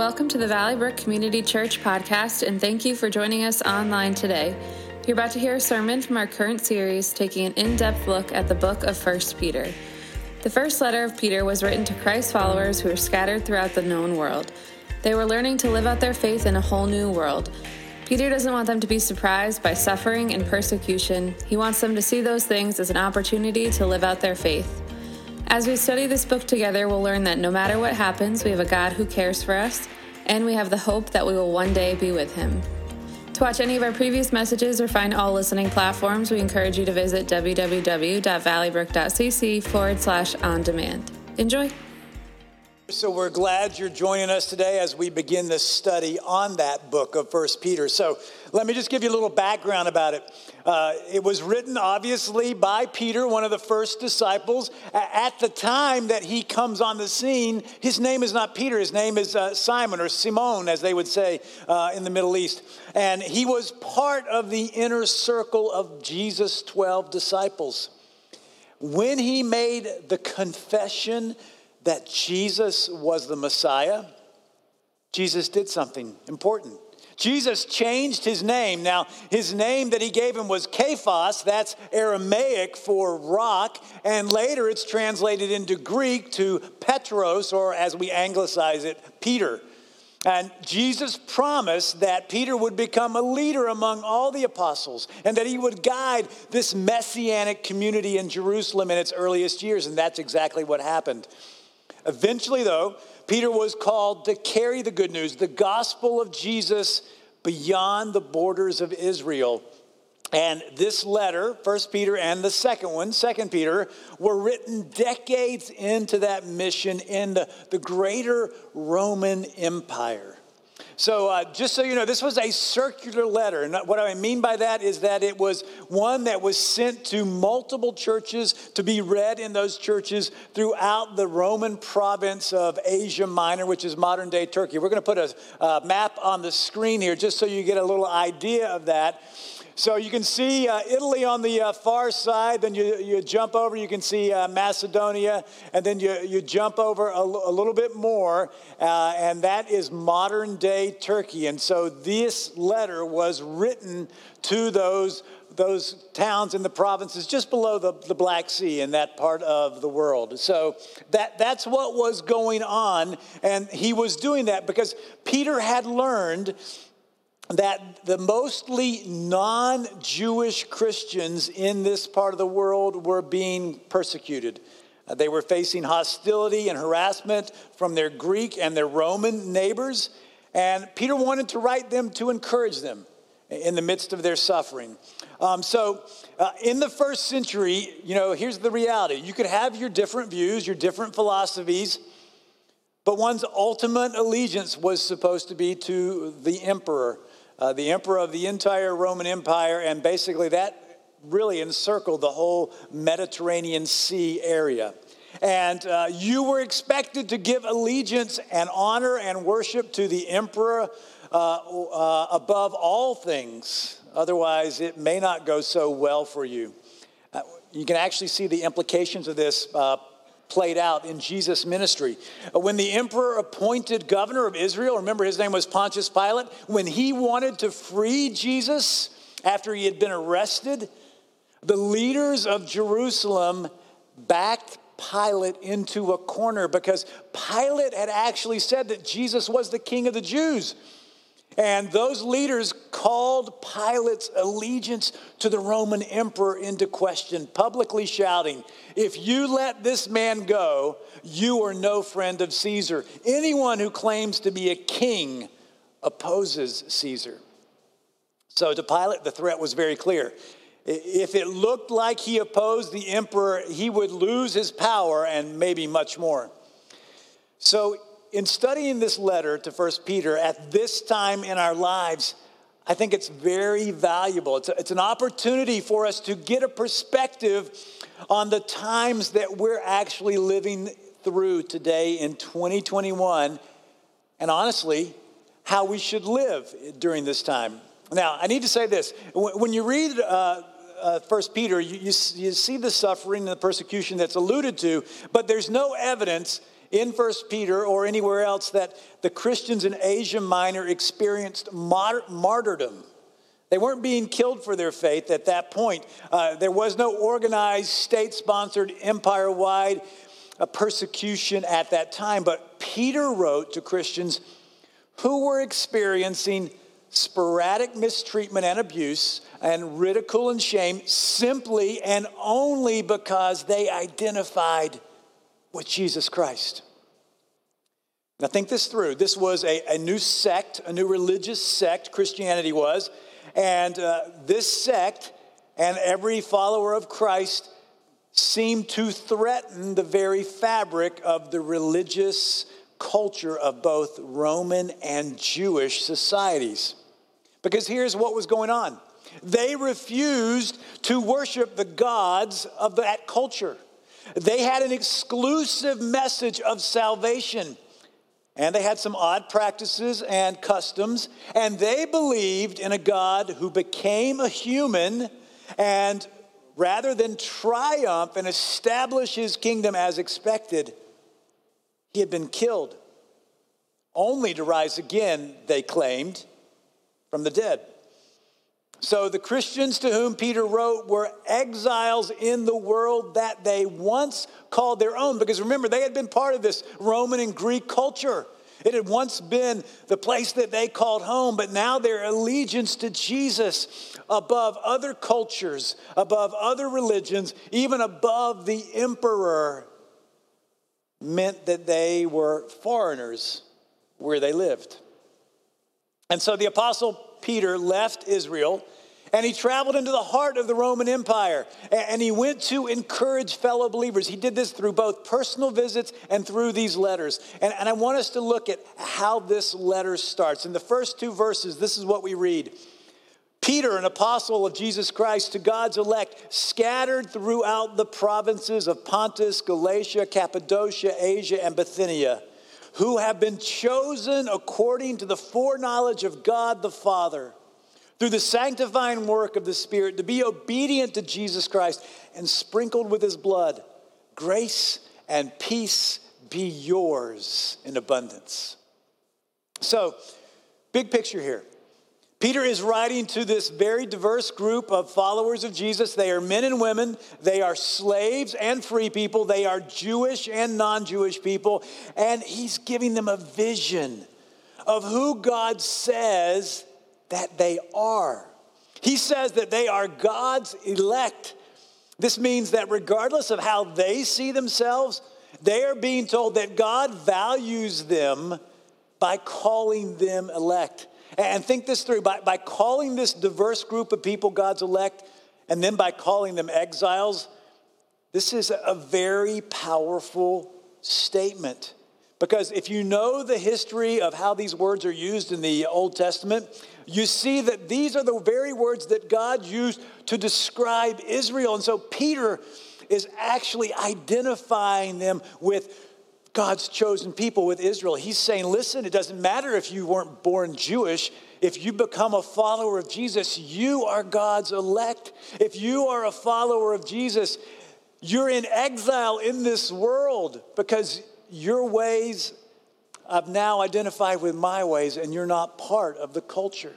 Welcome to the Valley Brook Community Church podcast, and thank you for joining us online today. You're about to hear a sermon from our current series taking an in depth look at the book of 1 Peter. The first letter of Peter was written to Christ's followers who were scattered throughout the known world. They were learning to live out their faith in a whole new world. Peter doesn't want them to be surprised by suffering and persecution. He wants them to see those things as an opportunity to live out their faith. As we study this book together, we'll learn that no matter what happens, we have a God who cares for us, and we have the hope that we will one day be with Him. To watch any of our previous messages or find all listening platforms, we encourage you to visit www.valleybrook.cc forward slash on demand. Enjoy. So we're glad you're joining us today as we begin this study on that book of First Peter. So let me just give you a little background about it. Uh, it was written, obviously, by Peter, one of the first disciples. At the time that he comes on the scene, his name is not Peter. His name is uh, Simon or Shimon, as they would say uh, in the Middle East. And he was part of the inner circle of Jesus' 12 disciples. When he made the confession that Jesus was the Messiah, Jesus did something important. Jesus changed his name. Now, his name that he gave him was Cephas, that's Aramaic for rock, and later it's translated into Greek to Petros, or as we anglicize it, Peter. And Jesus promised that Peter would become a leader among all the apostles and that he would guide this messianic community in Jerusalem in its earliest years, and that's exactly what happened. Eventually, though, Peter was called to carry the good news, the gospel of Jesus, beyond the borders of Israel. And this letter, First Peter and the second one, Second Peter, were written decades into that mission in the, the greater Roman Empire. So, uh, just so you know, this was a circular letter. And what I mean by that is that it was one that was sent to multiple churches to be read in those churches throughout the Roman province of Asia Minor, which is modern day Turkey. We're going to put a uh, map on the screen here just so you get a little idea of that. So you can see uh, Italy on the uh, far side, then you, you jump over, you can see uh, Macedonia, and then you, you jump over a, a little bit more, uh, and that is modern day Turkey. And so this letter was written to those, those towns in the provinces just below the, the Black Sea in that part of the world. So that, that's what was going on, and he was doing that because Peter had learned that the mostly non Jewish Christians in this part of the world were being persecuted. Uh, they were facing hostility and harassment from their Greek and their Roman neighbors. And Peter wanted to write them to encourage them in the midst of their suffering. Um, so, uh, in the first century, you know, here's the reality you could have your different views, your different philosophies, but one's ultimate allegiance was supposed to be to the emperor uh, the emperor of the entire Roman Empire, and basically that really encircled the whole Mediterranean Sea area. And uh, you were expected to give allegiance and honor and worship to the emperor uh, uh, above all things. Otherwise, it may not go so well for you. Uh, you can actually see the implications of this uh, played out in Jesus' ministry. Uh, when the emperor appointed governor of Israel, remember his name was Pontius Pilate, when he wanted to free Jesus after he had been arrested, the leaders of Jerusalem backed Pilate into a corner because Pilate had actually said that Jesus was the king of the Jews. And those leaders called Pilate's allegiance to the Roman emperor into question, publicly shouting, If you let this man go, you are no friend of Caesar. Anyone who claims to be a king opposes Caesar. So to Pilate, the threat was very clear. If it looked like he opposed the emperor, he would lose his power and maybe much more. So in studying this letter to First Peter at this time in our lives, I think it's very valuable. It's, a, it's an opportunity for us to get a perspective on the times that we're actually living through today in 2021, and honestly, how we should live during this time. Now, I need to say this. When you read uh, uh, First Peter, you, you, you see the suffering and the persecution that's alluded to, but there's no evidence in First Peter or anywhere else that the Christians in Asia Minor experienced martyrdom. They weren't being killed for their faith at that point. Uh, there was no organized, state sponsored, empire wide uh, persecution at that time. But Peter wrote to Christians who were experiencing sporadic mistreatment and abuse and ridicule and shame simply and only because they identified with Jesus Christ. Now, think this through. This was a, a new sect, a new religious sect, Christianity was. And uh, this sect and every follower of Christ seemed to threaten the very fabric of the religious culture of both Roman and Jewish societies. Because here's what was going on they refused to worship the gods of that culture. They had an exclusive message of salvation. And they had some odd practices and customs. And they believed in a God who became a human and rather than triumph and establish his kingdom as expected, he had been killed, only to rise again, they claimed, from the dead. So the Christians to whom Peter wrote were exiles in the world that they once called their own. Because remember, they had been part of this Roman and Greek culture. It had once been the place that they called home, but now their allegiance to Jesus above other cultures, above other religions, even above the emperor, meant that they were foreigners where they lived. And so the apostle Peter left Israel and he traveled into the heart of the Roman Empire and he went to encourage fellow believers. He did this through both personal visits and through these letters. And, and I want us to look at how this letter starts. In the first two verses, this is what we read. Peter, an apostle of Jesus Christ, to God's elect, scattered throughout the provinces of Pontus, Galatia, Cappadocia, Asia, and Bithynia, who have been chosen according to the foreknowledge of God the Father through the sanctifying work of the Spirit to be obedient to Jesus Christ and sprinkled with his blood. Grace and peace be yours in abundance. So, big picture here. Peter is writing to this very diverse group of followers of Jesus. They are men and women, they are slaves and free people, they are Jewish and non Jewish people, and he's giving them a vision of who God says that they are. He says that they are God's elect. This means that regardless of how they see themselves, they are being told that God values them by calling them elect. And think this through by, by calling this diverse group of people God's elect, and then by calling them exiles, this is a very powerful statement. Because if you know the history of how these words are used in the Old Testament, you see that these are the very words that God used to describe Israel. And so Peter is actually identifying them with God's chosen people, with Israel. He's saying, listen, it doesn't matter if you weren't born Jewish. If you become a follower of Jesus, you are God's elect. If you are a follower of Jesus, you're in exile in this world because your ways I've now identified with my ways, and you're not part of the culture.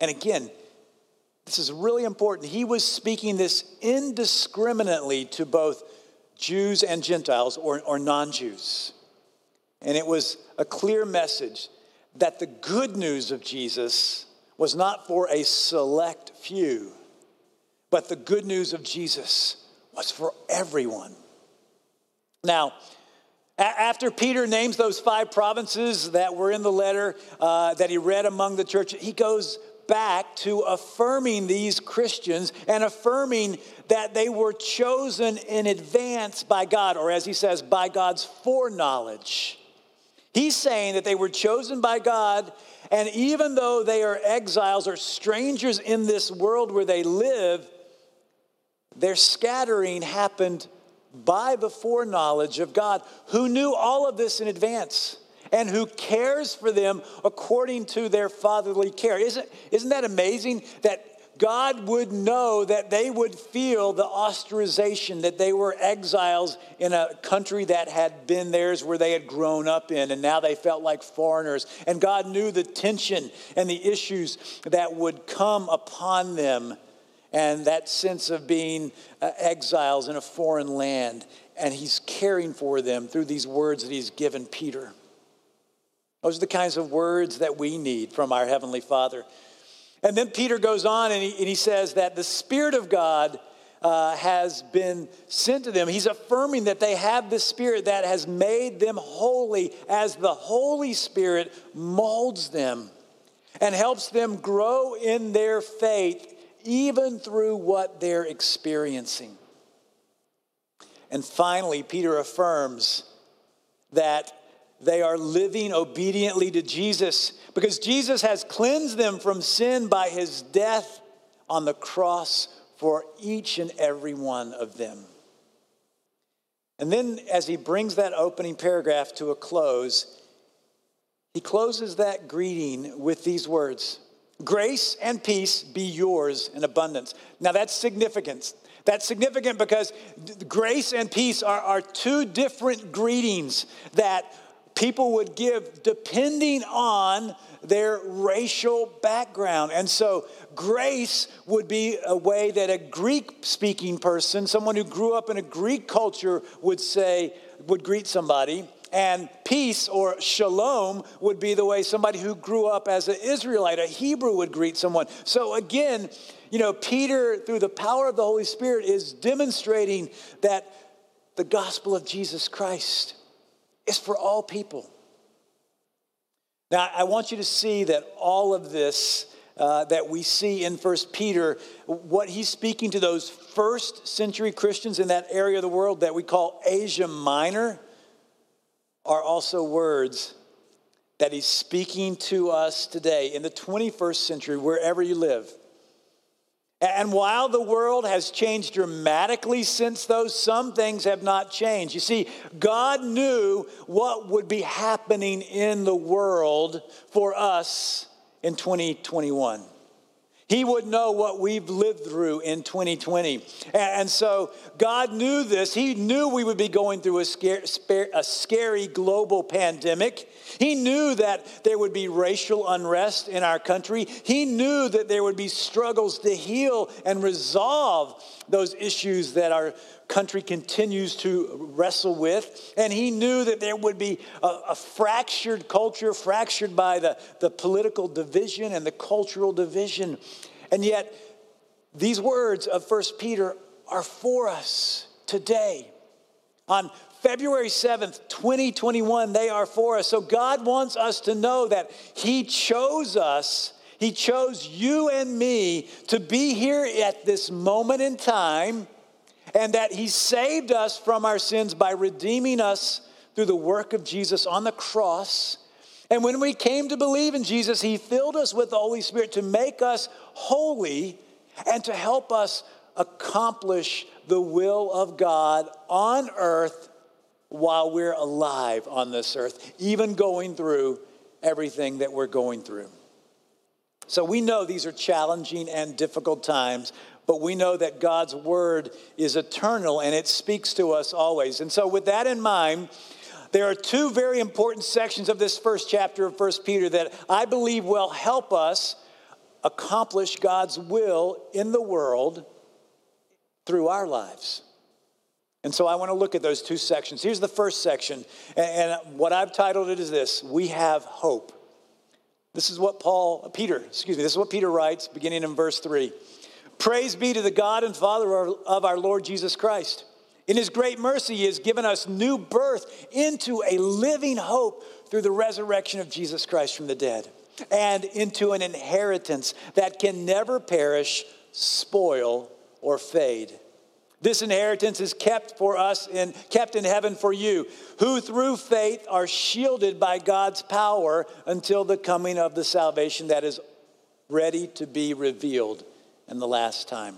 And again, this is really important. He was speaking this indiscriminately to both Jews and Gentiles or, or non Jews. And it was a clear message that the good news of Jesus was not for a select few, but the good news of Jesus was for everyone. Now, after Peter names those five provinces that were in the letter uh, that he read among the church, he goes back to affirming these Christians and affirming that they were chosen in advance by God, or as he says, by God's foreknowledge. He's saying that they were chosen by God, and even though they are exiles or strangers in this world where they live, their scattering happened by the foreknowledge of God, who knew all of this in advance and who cares for them according to their fatherly care. Isn't, isn't that amazing that God would know that they would feel the ostracization, that they were exiles in a country that had been theirs, where they had grown up in, and now they felt like foreigners. And God knew the tension and the issues that would come upon them, and that sense of being uh, exiles in a foreign land. And He's caring for them through these words that He's given Peter. Those are the kinds of words that we need from our Heavenly Father. And then Peter goes on and he, and he says that the Spirit of God uh, has been sent to them. He's affirming that they have the Spirit that has made them holy as the Holy Spirit molds them and helps them grow in their faith even through what they're experiencing. And finally, Peter affirms that they are living obediently to Jesus because Jesus has cleansed them from sin by his death on the cross for each and every one of them. And then, as he brings that opening paragraph to a close, he closes that greeting with these words Grace and peace be yours in abundance. Now, that's significant. That's significant because grace and peace are, are two different greetings that people would give depending on their racial background. And so, grace would be a way that a Greek speaking person, someone who grew up in a Greek culture, would say, would greet somebody. And peace or shalom would be the way somebody who grew up as an Israelite, a Hebrew, would greet someone. So, again, you know, Peter, through the power of the Holy Spirit, is demonstrating that the gospel of Jesus Christ is for all people. Now, I want you to see that all of this uh, that we see in First Peter, what he's speaking to those first century Christians in that area of the world that we call Asia Minor, are also words that he's speaking to us today in the 21st century, wherever you live. And while the world has changed dramatically since those, some things have not changed. You see, God knew what would be happening in the world for us in 2021. He would know what we've lived through in 2020. And so God knew this. He knew we would be going through a, a scary global pandemic. He knew that there would be racial unrest in our country. He knew that there would be struggles to heal and resolve those issues that our country continues to wrestle with. And he knew that there would be a, a, fractured culture, fractured by the, the political division and the cultural division. And yet, these words of First Peter are for us today. On February 7th, 2021, they are for us. So God wants us to know that He chose us. He chose you and me to be here at this moment in time and that He saved us from our sins by redeeming us through the work of Jesus on the cross. And when we came to believe in Jesus, He filled us with the Holy Spirit to make us holy and to help us accomplish the will of God on earth while we're alive on this earth, even going through everything that we're going through. So we know these are challenging and difficult times, but we know that God's word is eternal and it speaks to us always. And so, with that in mind, there are two very important sections of this first chapter of 1 Peter that I believe will help us accomplish God's will in the world through our lives. And so I want to look at those two sections. Here's the first section, and what I've titled it is this We have hope. This is what Paul, Peter, excuse me, this is what Peter writes beginning in verse 3. Praise be to the God and Father of our Lord Jesus Christ. In his great mercy, he has given us new birth into a living hope through the resurrection of Jesus Christ from the dead and into an inheritance that can never perish, spoil, or fade. This inheritance is kept for us and kept in heaven for you, who through faith are shielded by God's power until the coming of the salvation that is ready to be revealed in the last time.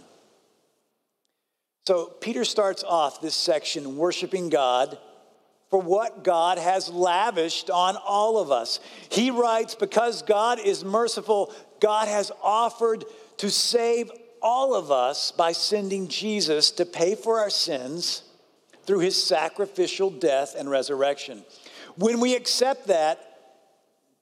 So Peter starts off this section worshiping God for what God has lavished on all of us. He writes, Because God is merciful, God has offered to save all of us by sending Jesus to pay for our sins through his sacrificial death and resurrection. When we accept that,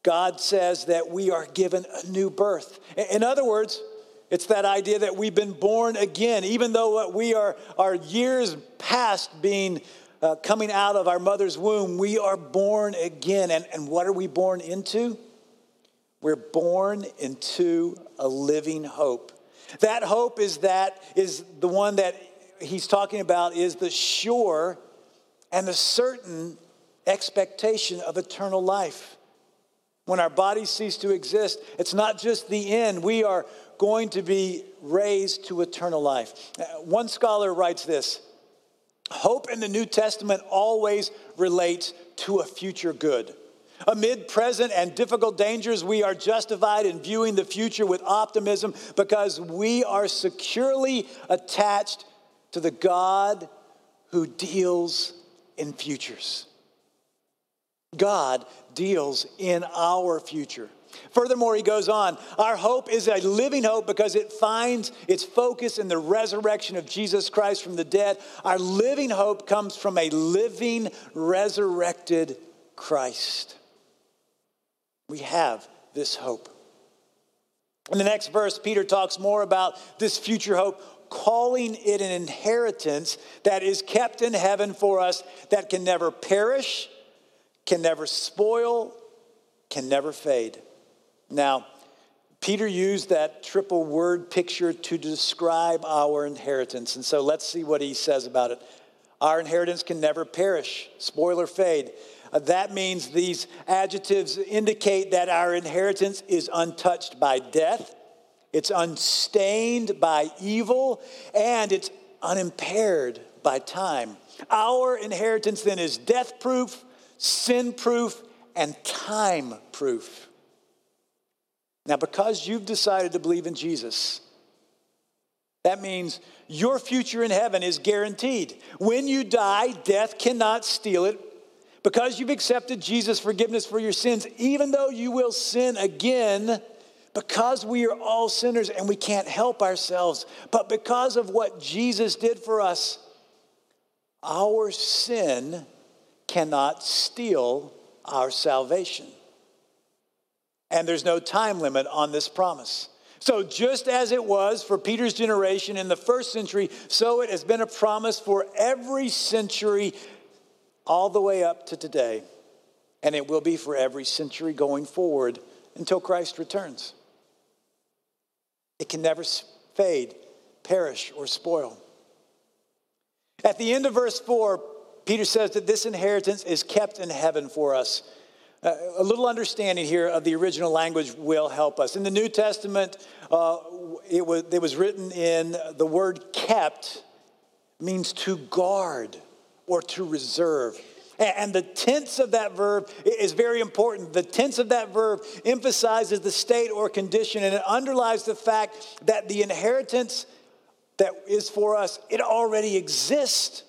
God says that we are given a new birth. In other words, it's that idea that we've been born again, even though we are, are years past being uh, coming out of our mother's womb, we are born again. And, and what are we born into? We're born into a living hope. That hope is that is the one that he's talking about is the sure and the certain expectation of eternal life. When our bodies cease to exist, it's not just the end. We are going to be raised to eternal life. Uh, one scholar writes this Hope in the New Testament always relates to a future good. Amid present and difficult dangers, we are justified in viewing the future with optimism because we are securely attached to the God who deals in futures. God deals in our future. Furthermore, he goes on, our hope is a living hope because it finds its focus in the resurrection of Jesus Christ from the dead. Our living hope comes from a living, resurrected Christ. We have this hope. In the next verse, Peter talks more about this future hope, calling it an inheritance that is kept in heaven for us that can never perish, can never spoil, can never fade. Now, Peter used that triple word picture to describe our inheritance. And so let's see what he says about it. Our inheritance can never perish, spoil or fade. Uh, that means these adjectives indicate that our inheritance is untouched by death, it's unstained by evil, and it's unimpaired by time. Our inheritance then is death proof, sin proof, and time proof. Now, because you've decided to believe in Jesus, that means your future in heaven is guaranteed. When you die, death cannot steal it. Because you've accepted Jesus' forgiveness for your sins, even though you will sin again, because we are all sinners and we can't help ourselves, but because of what Jesus did for us, our sin cannot steal our salvation. And there's no time limit on this promise. So, just as it was for Peter's generation in the first century, so it has been a promise for every century all the way up to today. And it will be for every century going forward until Christ returns. It can never fade, perish, or spoil. At the end of verse 4, Peter says that this inheritance is kept in heaven for us. Uh, a little understanding here of the original language will help us. In the New Testament, uh, it, was, it was written in the word kept means to guard or to reserve. And the tense of that verb is very important. The tense of that verb emphasizes the state or condition, and it underlies the fact that the inheritance that is for us, it already exists,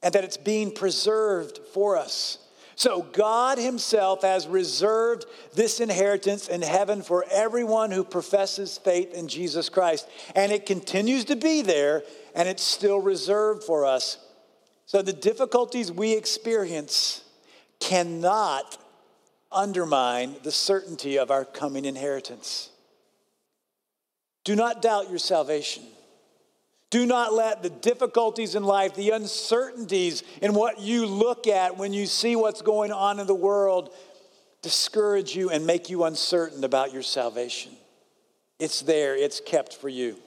and that it's being preserved for us. So God Himself has reserved this inheritance in heaven for everyone who professes faith in Jesus Christ. And it continues to be there, and it's still reserved for us. So the difficulties we experience cannot undermine the certainty of our coming inheritance. Do not doubt your salvation. Do not let the difficulties in life, the uncertainties in what you look at when you see what's going on in the world, discourage you and make you uncertain about your salvation. It's there, it's kept for you.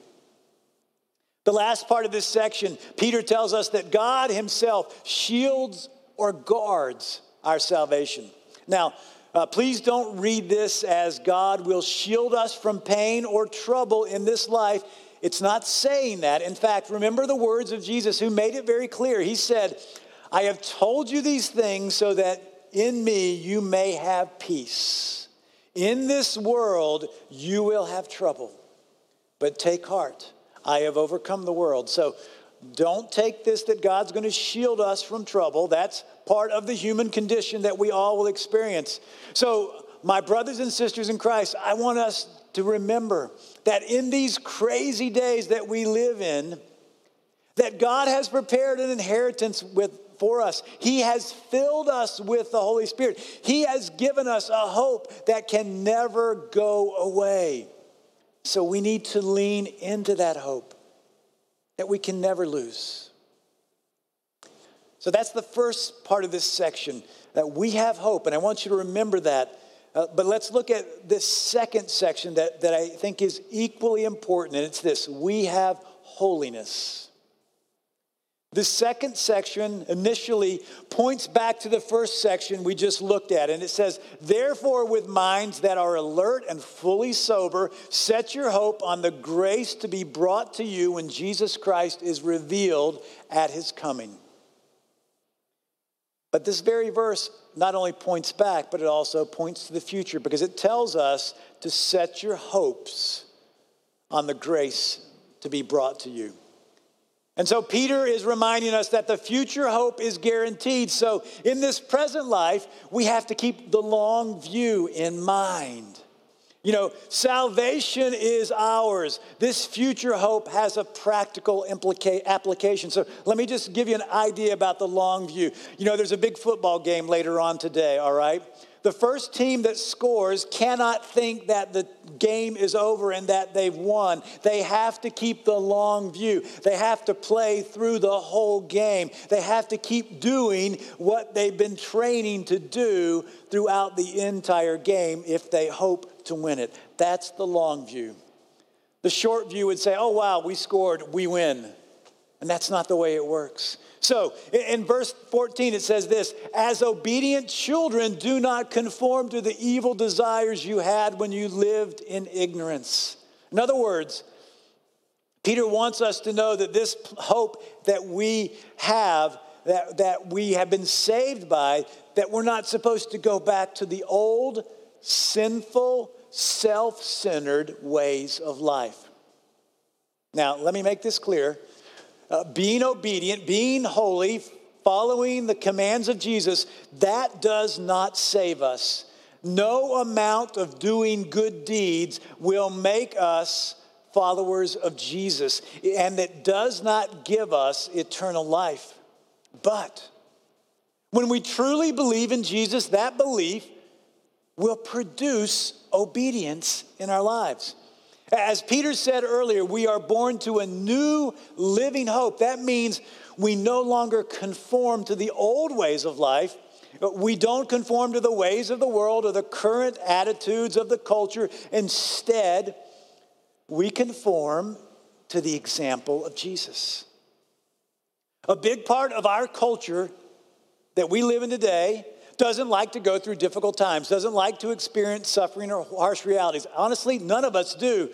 The last part of this section, Peter tells us that God Himself shields or guards our salvation. Now, uh, please don't read this as God will shield us from pain or trouble in this life. It's not saying that. In fact, remember the words of Jesus who made it very clear. He said, I have told you these things so that in me you may have peace. In this world you will have trouble, but take heart. I have overcome the world. So don't take this that God's going to shield us from trouble. That's part of the human condition that we all will experience. So, my brothers and sisters in Christ, I want us to remember that in these crazy days that we live in, that God has prepared an inheritance with for us. He has filled us with the Holy Spirit. He has given us a hope that can never go away. So we need to lean into that hope that we can never lose. So that's the first part of this section that we have hope. And I want you to remember that. Uh, but let's look at this second section that, that I think is equally important. And it's this we have holiness. The second section initially points back to the first section we just looked at, and it says, Therefore, with minds that are alert and fully sober, set your hope on the grace to be brought to you when Jesus Christ is revealed at his coming. But this very verse not only points back, but it also points to the future because it tells us to set your hopes on the grace to be brought to you. And so Peter is reminding us that the future hope is guaranteed. So in this present life, we have to keep the long view in mind. You know, salvation is ours. This future hope has a practical implica- application. So let me just give you an idea about the long view. You know, there's a big football game later on today, all right? The first team that scores cannot think that the game is over and that they've won. They have to keep the long view. They have to play through the whole game. They have to keep doing what they've been training to do throughout the entire game if they hope to win it. That's the long view. The short view would say, oh, wow, we scored, we win. And that's not the way it works. So in verse 14, it says this As obedient children, do not conform to the evil desires you had when you lived in ignorance. In other words, Peter wants us to know that this hope that we have, that, that we have been saved by, that we're not supposed to go back to the old, sinful, self centered ways of life. Now, let me make this clear uh, being obedient, being holy, following the commands of Jesus, that does not save us. No amount of doing good deeds will make us followers of Jesus, and it does not give us eternal life. But when we truly believe in Jesus, that belief will produce obedience in our lives. As Peter said earlier, we are born to a new living hope. That means we no longer conform to the old ways of life. We don't conform to the ways of the world or the current attitudes of the culture. Instead, we conform to the example of Jesus. A big part of our culture that we live in today doesn't like to go through difficult times, doesn't like to experience suffering or harsh realities. Honestly, none of us do.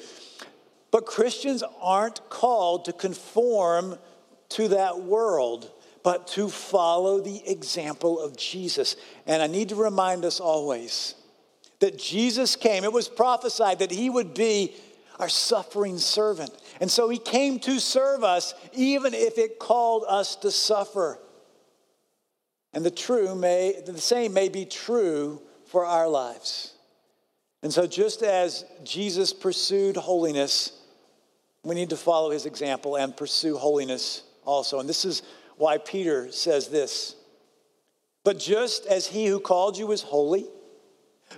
But Christians aren't called to conform to that world, but to follow the example of Jesus. And I need to remind us always that Jesus came, it was prophesied that he would be our suffering servant. And so he came to serve us, even if it called us to suffer. And the true may, the same may be true for our lives. And so, just as Jesus pursued holiness, we need to follow his example and pursue holiness also. And this is why Peter says this But just as he who called you is holy,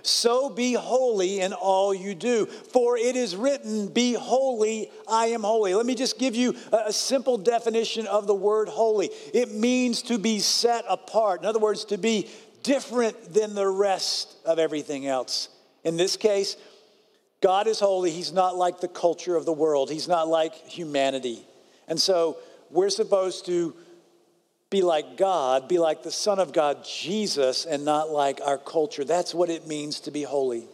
so be holy in all you do. For it is written, Be holy, I am holy. Let me just give you a simple definition of the word holy it means to be set apart. In other words, to be different than the rest of everything else. In this case, God is holy. He's not like the culture of the world, He's not like humanity. And so we're supposed to be like God, be like the Son of God, Jesus, and not like our culture. That's what it means to be holy.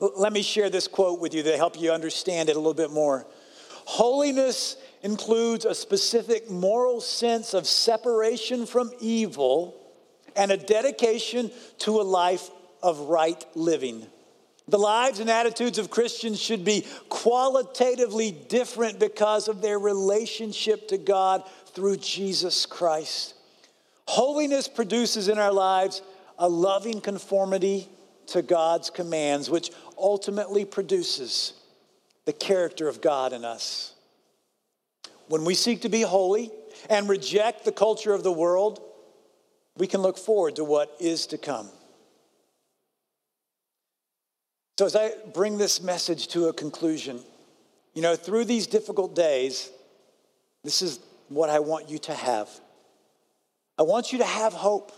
Let me share this quote with you to help you understand it a little bit more. Holiness includes a specific moral sense of separation from evil and a dedication to a life of right living. The lives and attitudes of Christians should be qualitatively different because of their relationship to God through Jesus Christ. Holiness produces in our lives a loving conformity to God's commands, which ultimately produces the character of God in us. When we seek to be holy and reject the culture of the world, we can look forward to what is to come. So, as I bring this message to a conclusion, you know, through these difficult days, this is what I want you to have. I want you to have hope.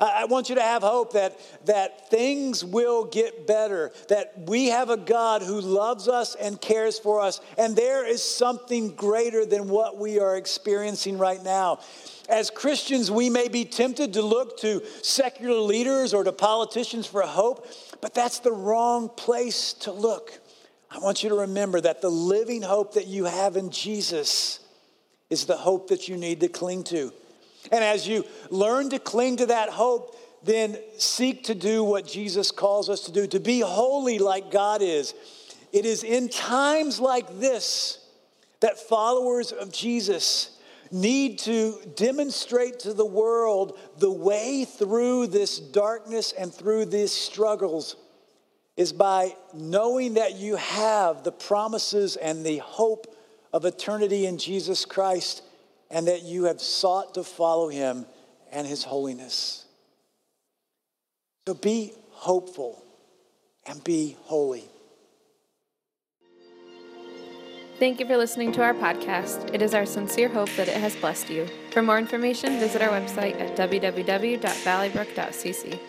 I want you to have hope that, that things will get better, that we have a God who loves us and cares for us, and there is something greater than what we are experiencing right now. As Christians, we may be tempted to look to secular leaders or to politicians for hope, but that's the wrong place to look. I want you to remember that the living hope that you have in Jesus is the hope that you need to cling to. And as you learn to cling to that hope, then seek to do what Jesus calls us to do, to be holy like God is. It is in times like this that followers of Jesus need to demonstrate to the world the way through this darkness and through these struggles is by knowing that you have the promises and the hope of eternity in Jesus Christ and that you have sought to follow him and his holiness. So be hopeful and be holy. Thank you for listening to our podcast. It is our sincere hope that it has blessed you. For more information, visit our website at www.valleybrook.cc.